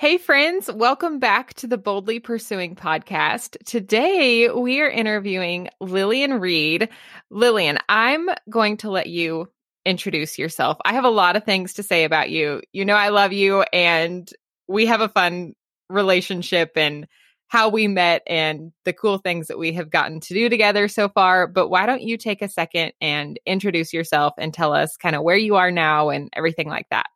Hey, friends, welcome back to the Boldly Pursuing podcast. Today we are interviewing Lillian Reed. Lillian, I'm going to let you introduce yourself. I have a lot of things to say about you. You know, I love you and we have a fun relationship and how we met and the cool things that we have gotten to do together so far. But why don't you take a second and introduce yourself and tell us kind of where you are now and everything like that?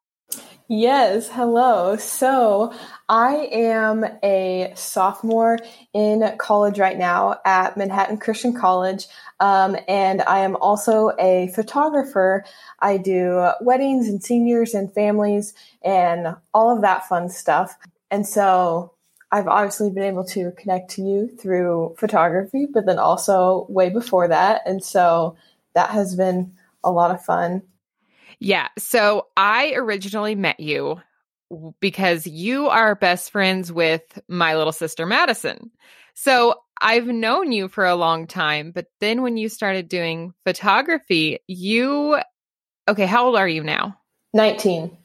Yes, hello. So I am a sophomore in college right now at Manhattan Christian College, um, and I am also a photographer. I do weddings and seniors and families and all of that fun stuff. And so I've obviously been able to connect to you through photography, but then also way before that. And so that has been a lot of fun. Yeah. So I originally met you because you are best friends with my little sister, Madison. So I've known you for a long time, but then when you started doing photography, you, okay, how old are you now? 19.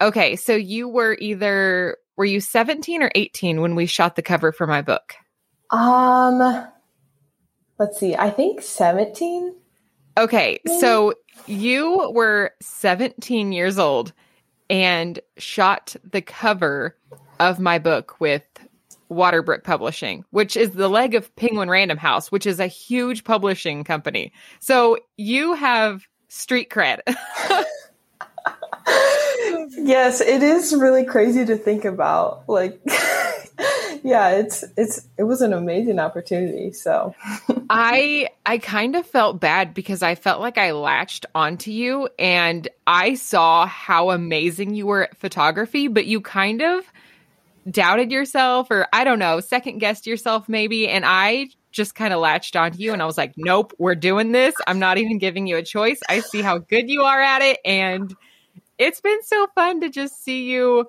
Okay. So you were either, were you 17 or 18 when we shot the cover for my book? Um, let's see. I think 17. Okay. So you were 17 years old and shot the cover of my book with Waterbrook Publishing, which is the leg of Penguin Random House, which is a huge publishing company. So you have street cred. yes, it is really crazy to think about. Like yeah, it's it's it was an amazing opportunity. So I I kind of felt bad because I felt like I latched onto you and I saw how amazing you were at photography, but you kind of doubted yourself or I don't know, second guessed yourself maybe and I just kind of latched onto you and I was like, "Nope, we're doing this. I'm not even giving you a choice. I see how good you are at it and it's been so fun to just see you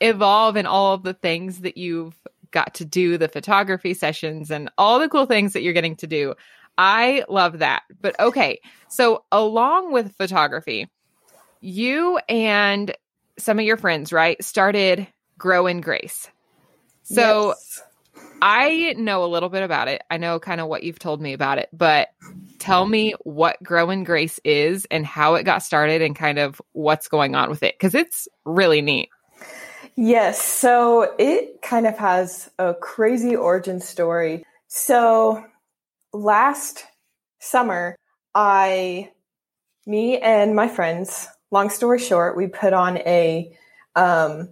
evolve in all of the things that you've got to do the photography sessions and all the cool things that you're getting to do. I love that. But okay, so along with photography, you and some of your friends, right, started Grow in Grace. So yes. I know a little bit about it. I know kind of what you've told me about it, but tell me what Grow in Grace is and how it got started and kind of what's going on with it because it's really neat. Yes. So it kind of has a crazy origin story. So last summer, I, me and my friends, long story short, we put on a, um,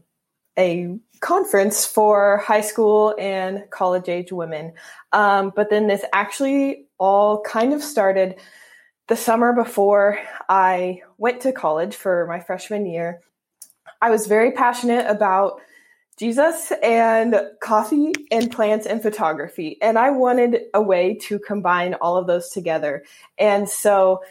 a conference for high school and college age women. Um, but then this actually all kind of started the summer before I went to college for my freshman year. I was very passionate about Jesus and coffee and plants and photography. And I wanted a way to combine all of those together. And so,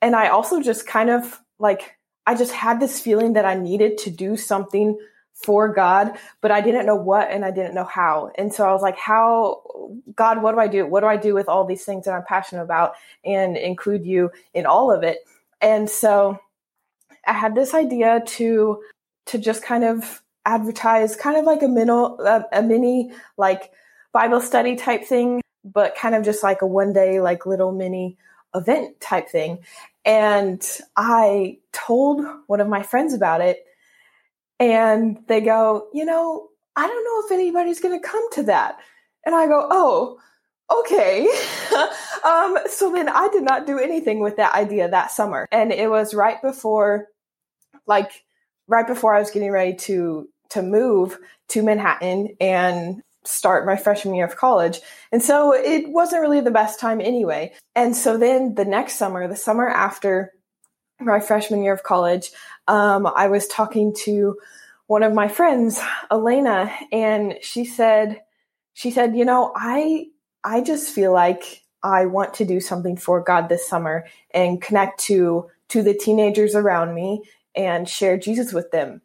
and I also just kind of like, I just had this feeling that I needed to do something for God, but I didn't know what and I didn't know how. And so I was like, how, God, what do I do? What do I do with all these things that I'm passionate about and include you in all of it? And so I had this idea to to just kind of advertise kind of like a mini, a, a mini like Bible study type thing, but kind of just like a one day like little mini event type thing. And I told one of my friends about it and they go, you know, I don't know if anybody's going to come to that. And I go, oh, okay. um, so then I did not do anything with that idea that summer. And it was right before like right before I was getting ready to to move to Manhattan and start my freshman year of college. And so it wasn't really the best time anyway. And so then the next summer, the summer after my freshman year of college, um, I was talking to one of my friends, Elena, and she said, she said, you know, I I just feel like I want to do something for God this summer and connect to to the teenagers around me and share Jesus with them.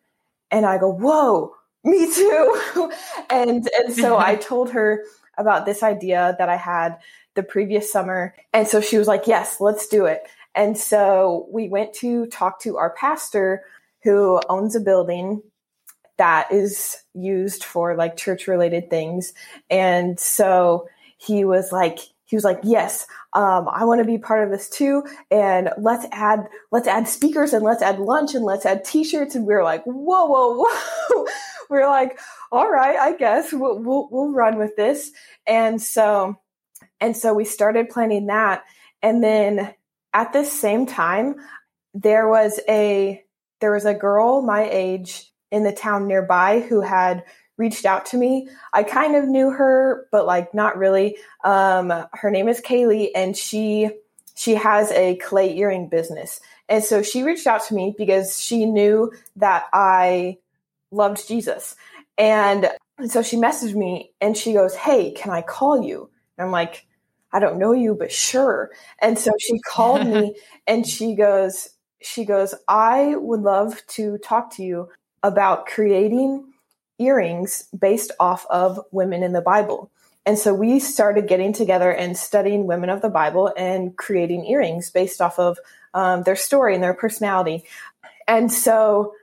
And I go, whoa, me too. and, and so I told her about this idea that I had the previous summer. And so she was like, yes, let's do it. And so we went to talk to our pastor who owns a building that is used for like church related things. And so he was like, he was like, yes, um, I want to be part of this too. And let's add, let's add speakers and let's add lunch and let's add t-shirts. And we are like, whoa, whoa, whoa. we are like, all right, I guess we'll, we'll, we'll run with this. And so, and so we started planning that. And then at the same time, there was a, there was a girl my age in the town nearby who had reached out to me. I kind of knew her, but like not really. Um, her name is Kaylee, and she she has a clay earring business. And so she reached out to me because she knew that I loved Jesus. And so she messaged me and she goes, Hey, can I call you? And I'm like, I don't know you, but sure. And so she called me and she goes, she goes, I would love to talk to you about creating earrings based off of women in the Bible. And so we started getting together and studying women of the Bible and creating earrings based off of um, their story and their personality. And so,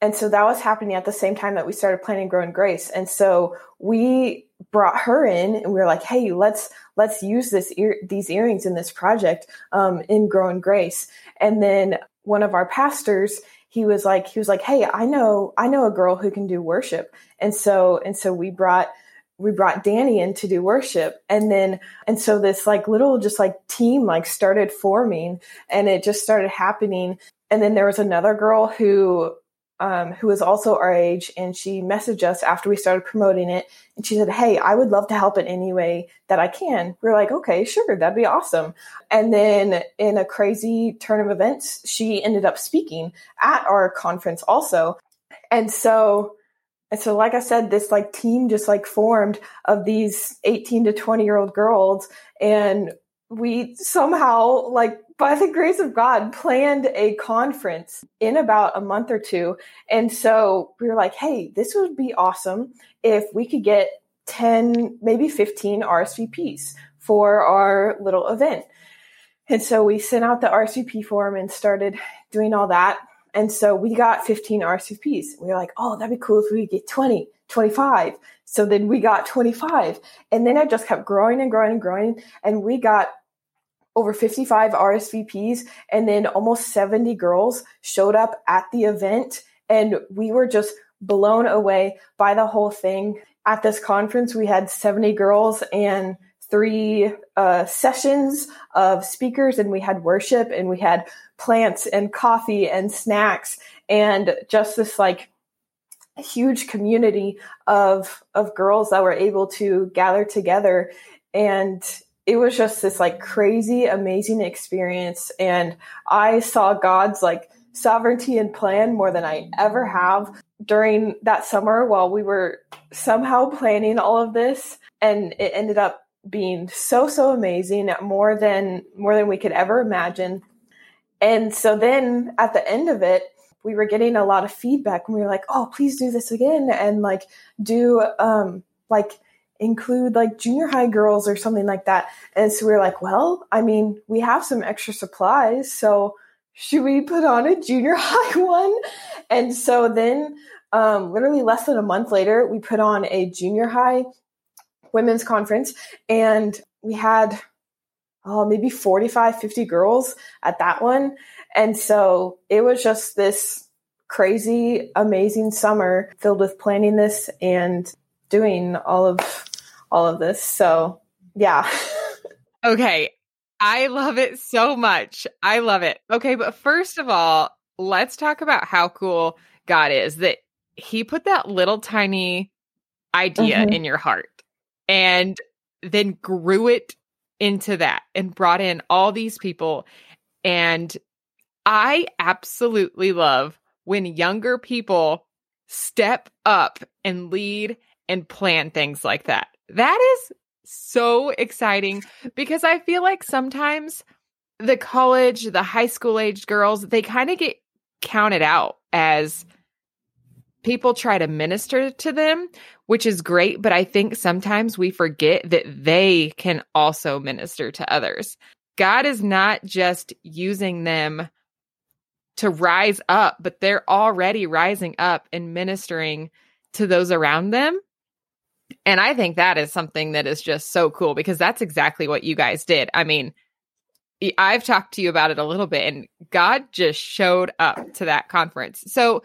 and so that was happening at the same time that we started planning Grow in Grace. And so we brought her in and we were like, hey, let's let's use this ear- these earrings in this project um, in Grow in Grace. And then one of our pastors he was like he was like hey i know i know a girl who can do worship. And so and so we brought we brought danny in to do worship. And then and so this like little just like team like started forming and it just started happening. And then there was another girl who um, who was also our age, and she messaged us after we started promoting it. And she said, Hey, I would love to help in any way that I can. We are like, Okay, sure, that'd be awesome. And then in a crazy turn of events, she ended up speaking at our conference also. And so, and so, like I said, this like team just like formed of these 18 to 20 year old girls. And we somehow like by the grace of God, planned a conference in about a month or two. And so we were like, hey, this would be awesome if we could get 10, maybe 15 RSVPs for our little event. And so we sent out the RSVP form and started doing all that. And so we got 15 RSVPs. We were like, oh, that'd be cool if we could get 20, 25. So then we got 25. And then it just kept growing and growing and growing. And we got over 55 RSVPs, and then almost 70 girls showed up at the event. And we were just blown away by the whole thing. At this conference, we had 70 girls and three uh, sessions of speakers, and we had worship, and we had plants and coffee and snacks, and just this like huge community of of girls that were able to gather together and it was just this like crazy, amazing experience. And I saw God's like sovereignty and plan more than I ever have during that summer while we were somehow planning all of this. And it ended up being so, so amazing, more than more than we could ever imagine. And so then at the end of it, we were getting a lot of feedback and we were like, oh, please do this again and like do um like include like junior high girls or something like that. And so we are like, well, I mean, we have some extra supplies, so should we put on a junior high one? And so then, um, literally less than a month later, we put on a junior high women's conference and we had oh, maybe 45, 50 girls at that one. And so it was just this crazy, amazing summer filled with planning this and doing all of all of this. So, yeah. okay. I love it so much. I love it. Okay, but first of all, let's talk about how cool God is that he put that little tiny idea mm-hmm. in your heart and then grew it into that and brought in all these people and I absolutely love when younger people step up and lead and plan things like that. That is so exciting because I feel like sometimes the college, the high school age girls, they kind of get counted out as people try to minister to them, which is great. But I think sometimes we forget that they can also minister to others. God is not just using them to rise up, but they're already rising up and ministering to those around them. And I think that is something that is just so cool because that's exactly what you guys did. I mean, I've talked to you about it a little bit, and God just showed up to that conference. So,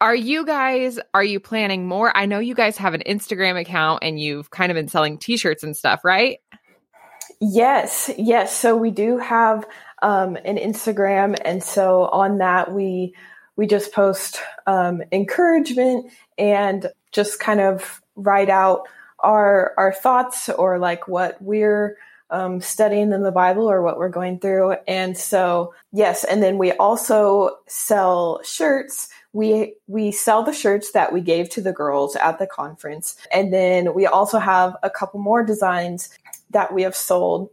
are you guys are you planning more? I know you guys have an Instagram account and you've kind of been selling t-shirts and stuff, right? Yes, yes. So we do have um, an Instagram, and so on that we we just post um, encouragement and just kind of write out our our thoughts or like what we're um, studying in the Bible or what we're going through. And so, yes, and then we also sell shirts. We we sell the shirts that we gave to the girls at the conference, and then we also have a couple more designs that we have sold.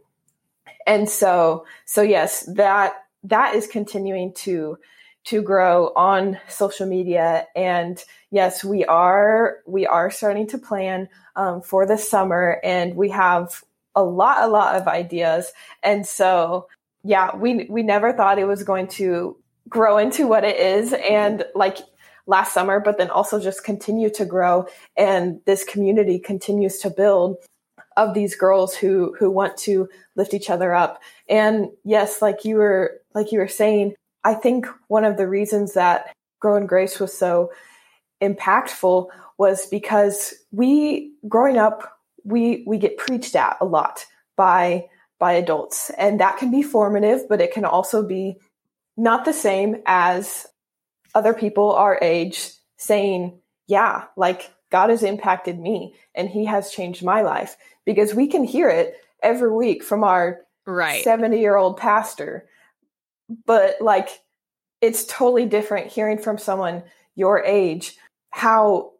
And so, so yes, that that is continuing to to grow on social media. And yes we are we are starting to plan um, for the summer and we have a lot a lot of ideas. And so yeah we we never thought it was going to grow into what it is and like last summer but then also just continue to grow. And this community continues to build of these girls who who want to lift each other up. And yes like you were like you were saying i think one of the reasons that grow in grace was so impactful was because we growing up we we get preached at a lot by by adults. And that can be formative but it can also be not the same as other people our age saying yeah like god has impacted me and he has changed my life. Because we can hear it every week from our right. 70 year old pastor but like it's totally different hearing from someone your age how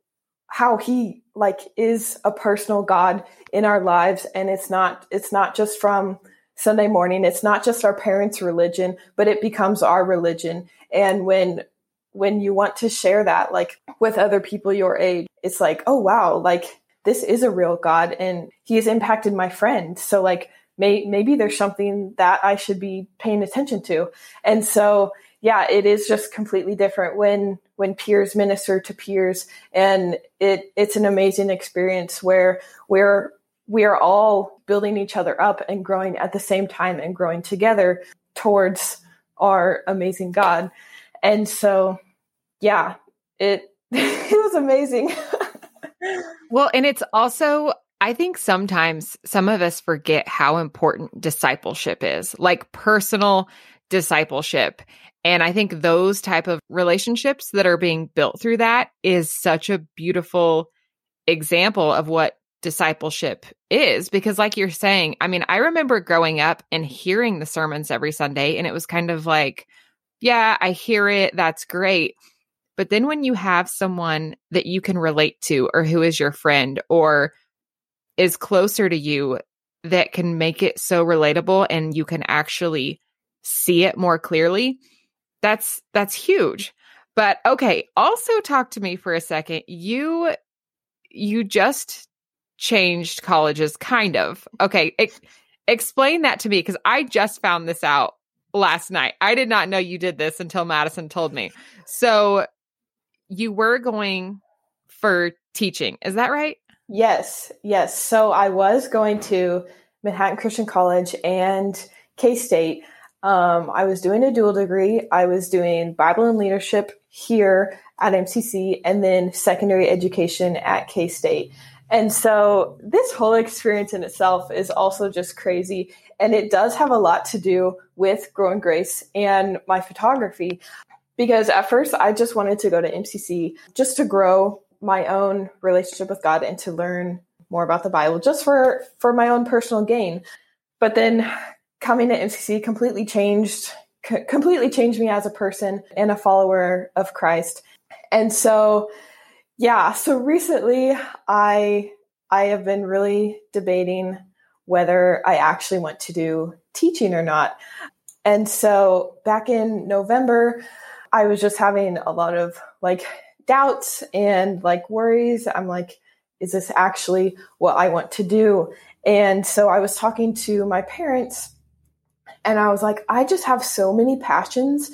how he like is a personal god in our lives. And it's not it's not just from sunday morning. It's not just our parents religion but it becomes our religion. And when when you want to share that like with other people your age it's like oh wow like this is a real god and he has impacted my friend. So like may, maybe there's something that i should be paying attention to. And so yeah it is just completely different when when peers minister to peers. And it it's an amazing experience where we're we're all building each other up and growing at the same time and growing together towards our amazing god. And so yeah it it was amazing. Well, and it's also, I think sometimes some of us forget how important discipleship is, like personal discipleship. And I think those type of relationships that are being built through that is such a beautiful example of what discipleship is because like you're saying, I mean, I remember growing up and hearing the sermons every Sunday and it was kind of like, yeah, I hear it, that's great. But then when you have someone that you can relate to or who is your friend or is closer to you that can make it so relatable and you can actually see it more clearly, that's that's huge. But okay, also talk to me for a second. You you just changed colleges kind of. Okay, ex- explain that to me cuz I just found this out last night. I did not know you did this until Madison told me. So you were going for teaching. Is that right? Yes, yes. So I was going to Manhattan Christian College and K State. Um, I was doing a dual degree. I was doing Bible and leadership here at MCC and then secondary education at K State. And so this whole experience in itself is also just crazy. And it does have a lot to do with Grow in Grace and my photography because at first I just wanted to go to MCC just to grow my own relationship with God and to learn more about the Bible just for for my own personal gain. But then coming to MCC completely changed c- completely changed me as a person and a follower of Christ. And so yeah, so recently I I have been really debating whether I actually want to do teaching or not. And so back in November, I was just having a lot of like doubts and like worries. I'm like, is this actually what I want to do? And so I was talking to my parents and I was like, I just have so many passions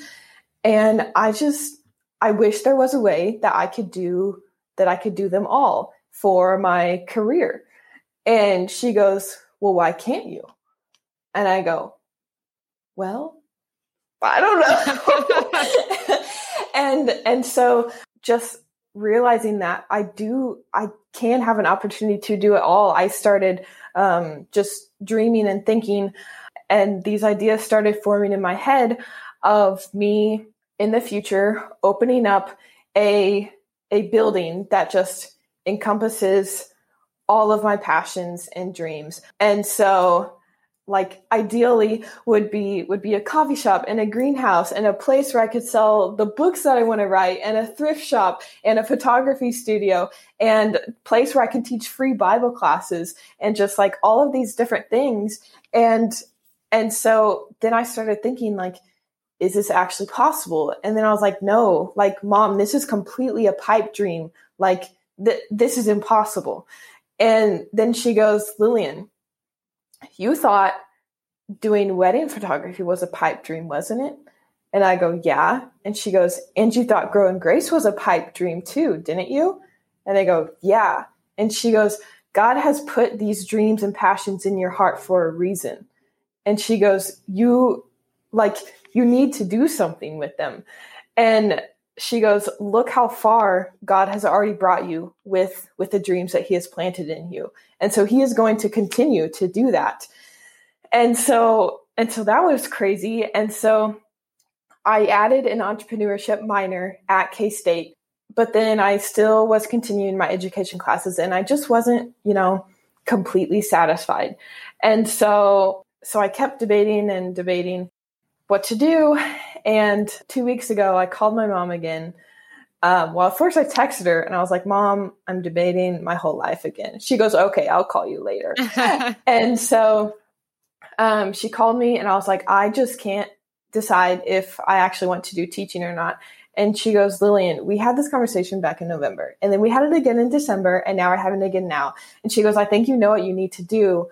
And I just, I wish there was a way that I could do that I could do them all for my career. And she goes, Well, why can't you? And I go, Well, I don't know. and and so just realizing that I do I can have an opportunity to do it all. I started um, just dreaming and thinking, and these ideas started forming in my head of me in the future opening up a a building that just encompasses all of my passions and dreams. And so like ideally would be would be a coffee shop and a greenhouse and a place where I could sell the books that I want to write and a thrift shop and a photography studio and place where I can teach free Bible classes and just like all of these different things and and so then I started thinking like is this actually possible? And then I was like no, like mom, this is completely a pipe dream. Like th- this is impossible. And then she goes, Lillian, you thought doing wedding photography was a pipe dream, wasn't it? And I go, yeah. And she goes, and you thought grow in grace was a pipe dream too, didn't you? And I go, yeah. And she goes, God has put these dreams and passions in your heart for a reason. And she goes, you like, you need to do something with them. And she goes, look how far God has already brought you with, with the dreams that he has planted in you. And so he is going to continue to do that. And so, and so that was crazy. And so I added an entrepreneurship minor at K State, but then I still was continuing my education classes and I just wasn't, you know, completely satisfied. And so, so I kept debating and debating what to do. And two weeks ago, I called my mom again um, well, first I texted her and I was like, Mom, I'm debating my whole life again. She goes, Okay, I'll call you later. and so um, she called me and I was like, I just can't decide if I actually want to do teaching or not. And she goes, Lillian, we had this conversation back in November and then we had it again in December and now we're having it again now. And she goes, I think you know what you need to do,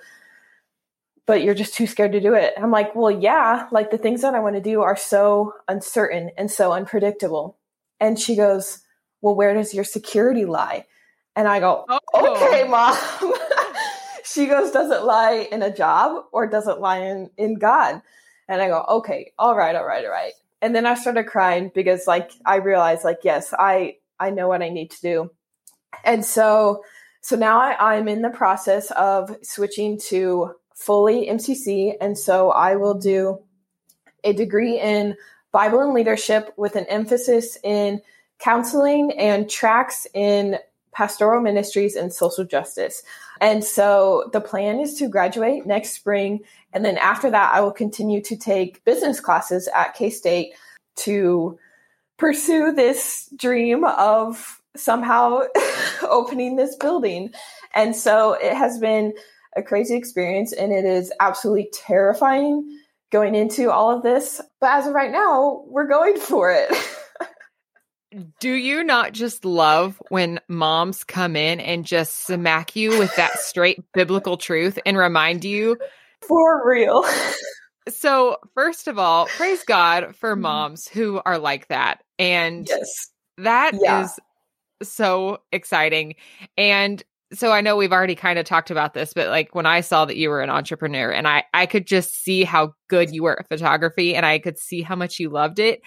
but you're just too scared to do it. I'm like, well, yeah, like the things that I want to do are so uncertain and so unpredictable. And she goes, Well, where does your security lie? And I go, oh. Okay, mom. she goes, Does it lie in a job or does it lie in, in God? And I go, Okay, all right, all right, all right. And then I started crying because like I realized like, yes, I I know what I need to do. And so so now I, I'm in the process of switching to fully MCC. And so I will do a degree in Bible and leadership with an emphasis in counseling and tracks in pastoral ministries and social justice. And so the plan is to graduate next spring. And then after that, I will continue to take business classes at K State to pursue this dream of somehow opening this building. And so it has been a crazy experience and it is absolutely terrifying going into all of this. But as of right now, we're going for it. Do you not just love when moms come in and just smack you with that straight biblical truth and remind you? For real. So, first of all, praise God for mm-hmm. moms who are like that. And yes. that yeah. is so exciting. And so I know we've already kind of talked about this, but like when I saw that you were an entrepreneur and I I could just see how good you were at photography and I could see how much you loved it.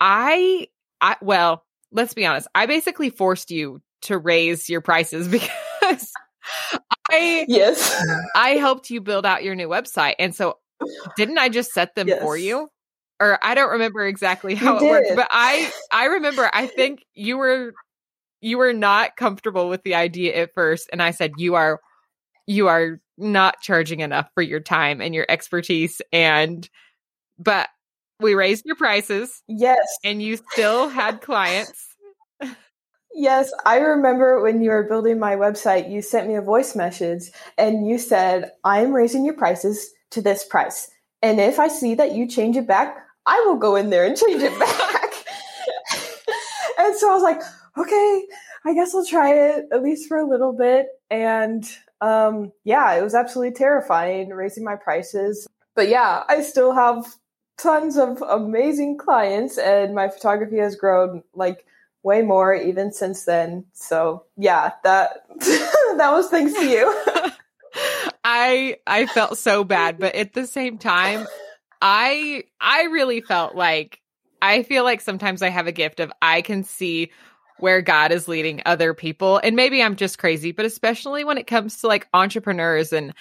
I I well, let's be honest. I basically forced you to raise your prices because I yes, I helped you build out your new website. And so didn't I just set them yes. for you? Or I don't remember exactly how you it did. worked, but I I remember I think you were you were not comfortable with the idea at first and i said you are you are not charging enough for your time and your expertise and but we raised your prices. Yes. And you still had clients. Yes i remember when you were building my website you sent me a voice message and you said i'm raising your prices to this price and if i see that you change it back i will go in there and change it back. And so i was like okay, I guess I'll try it at least for a little bit. And um, yeah, it was absolutely terrifying raising my prices. But yeah, I still have tons of amazing clients and my photography has grown like way more even since then. So yeah, that that was thanks to you. I I felt so bad, but at the same time, I I really felt like I feel like sometimes I have a gift of I can see where God is leading other people. And maybe I'm just crazy, but especially when it comes to like entrepreneurs and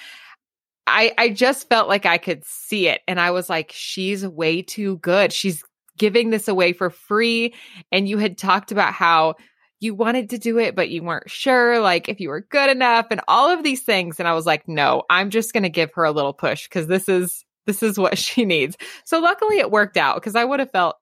I I just felt like I could see it and I was like she's way too good. She's giving this away for free and you had talked about how you wanted to do it but you weren't sure like if you were good enough and all of these things and I was like no, I'm just going to give her a little push cuz this is this is what she needs. So luckily it worked out cuz I would have felt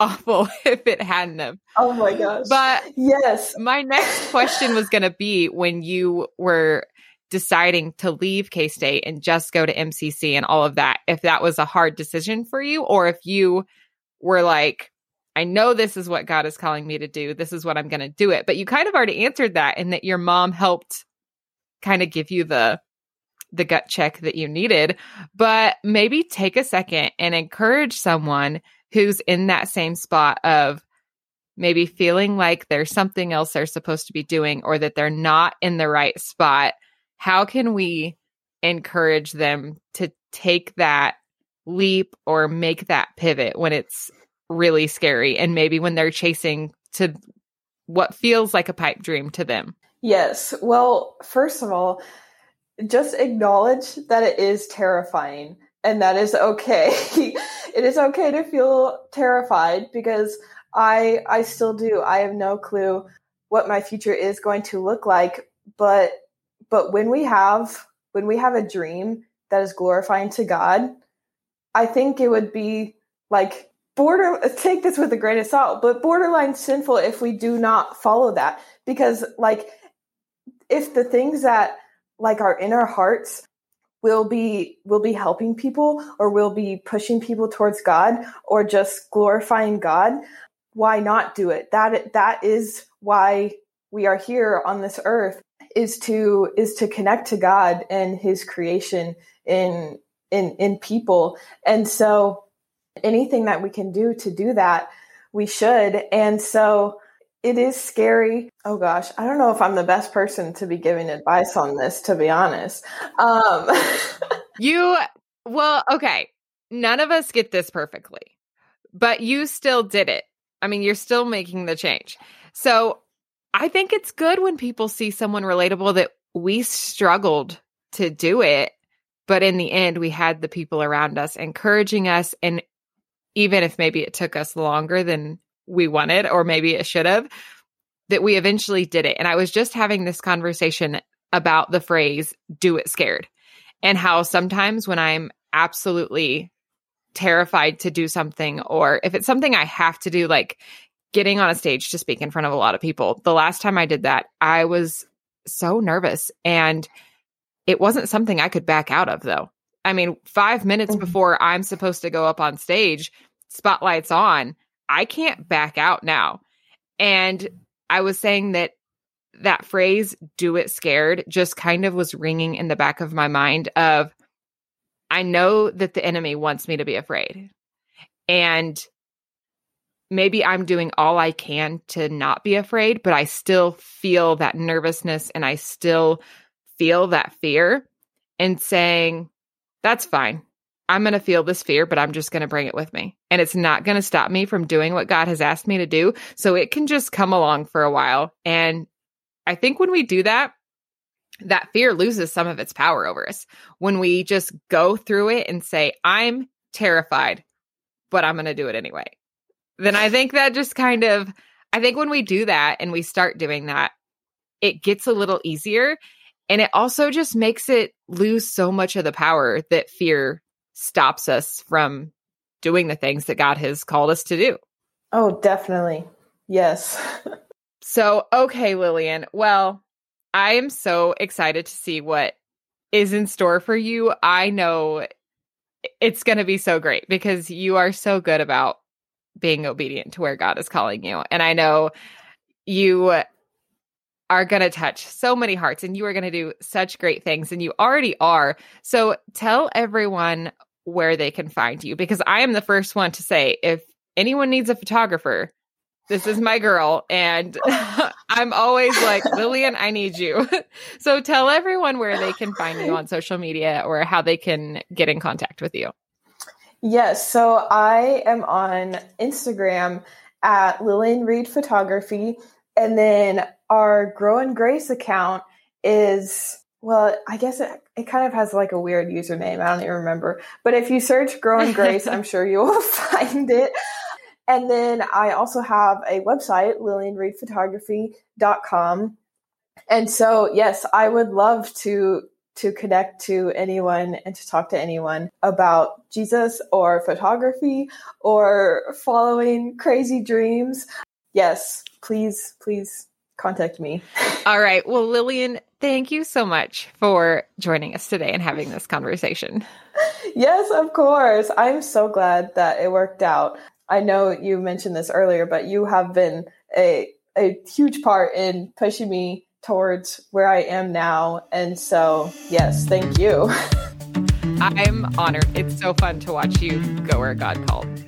awful if it hadn't have. Oh my gosh. But yes. My next question was going to be when you were deciding to leave K State and just go to MCC and all of that, if that was a hard decision for you, or if you were like, I know this is what God is calling me to do. This is what I'm going to do it. But you kind of already answered that in that your mom helped kind of give you the the gut check that you needed. But maybe take a second and encourage someone who's in that same spot of maybe feeling like there's something else they're supposed to be doing or that they're not in the right spot, how can we encourage them to take that leap or make that pivot when it's really scary and maybe when they're chasing to what feels like a pipe dream to them? Yes. Well, first of all, just acknowledge that it is terrifying and that is okay. it is okay to feel terrified because I I still do. I have no clue what my future is going to look like, but but when we have when we have a dream that is glorifying to God, I think it would be like border take this with a grain of salt, but borderline sinful if we do not follow that because like if the things that like are in our hearts will be will be helping people or will be pushing people towards God or just glorifying God, why not do it? That that is why we are here on this earth is to is to connect to God and his creation in in in people. And so anything that we can do to do that, we should. And so it is scary. Oh gosh, I don't know if I'm the best person to be giving advice on this, to be honest. Um, you, well, okay. None of us get this perfectly, but you still did it. I mean, you're still making the change. So I think it's good when people see someone relatable that we struggled to do it, but in the end, we had the people around us encouraging us. And even if maybe it took us longer than we wanted, or maybe it should have, that we eventually did it. And I was just having this conversation about the phrase, do it scared, and how sometimes when I'm absolutely terrified to do something, or if it's something I have to do, like getting on a stage to speak in front of a lot of people, the last time I did that, I was so nervous and it wasn't something I could back out of though. I mean, five minutes mm-hmm. before I'm supposed to go up on stage, spotlights on, I can't back out now. And I was saying that that phrase, do it scared, just kind of was ringing in the back of my mind of, I know that the enemy wants me to be afraid. And maybe I'm doing all I can to not be afraid, but I still feel that nervousness and I still feel that fear and saying, that's fine. I'm going to feel this fear, but I'm just going to bring it with me. And it's not going to stop me from doing what God has asked me to do. So it can just come along for a while. And I think when we do that, that fear loses some of its power over us. When we just go through it and say, I'm terrified, but I'm going to do it anyway. Then I think that just kind of, I think when we do that and we start doing that, it gets a little easier. And it also just makes it lose so much of the power that fear stops us from doing the things that God has called us to do. Oh, definitely. Yes. so, okay, Lillian. Well, I am so excited to see what is in store for you. I know it's going to be so great because you are so good about being obedient to where God is calling you. And I know you are going to touch so many hearts and you are going to do such great things and you already are. So tell everyone where they can find you because I am the first one to say if anyone needs a photographer, this is my girl. And I'm always like, Lillian, I need you. so tell everyone where they can find you on social media or how they can get in contact with you. Yes. So I am on Instagram at Lillian Reed Photography. And then our Grow in Grace account is, well, I guess it, it kind of has like a weird username. I don't even remember. But if you search Grow in Grace, I'm sure you will find it. And then I also have a website, lillianreedphotography.com. And so, yes, I would love to to connect to anyone and to talk to anyone about Jesus or photography or following crazy dreams. Yes, please, please contact me. All right. Well, Lillian, thank you so much for joining us today and having this conversation. yes, of course. I'm so glad that it worked out. I know you mentioned this earlier, but you have been a a huge part in pushing me towards where I am now. And so, yes, thank you. I'm honored. It's so fun to watch you go where God called.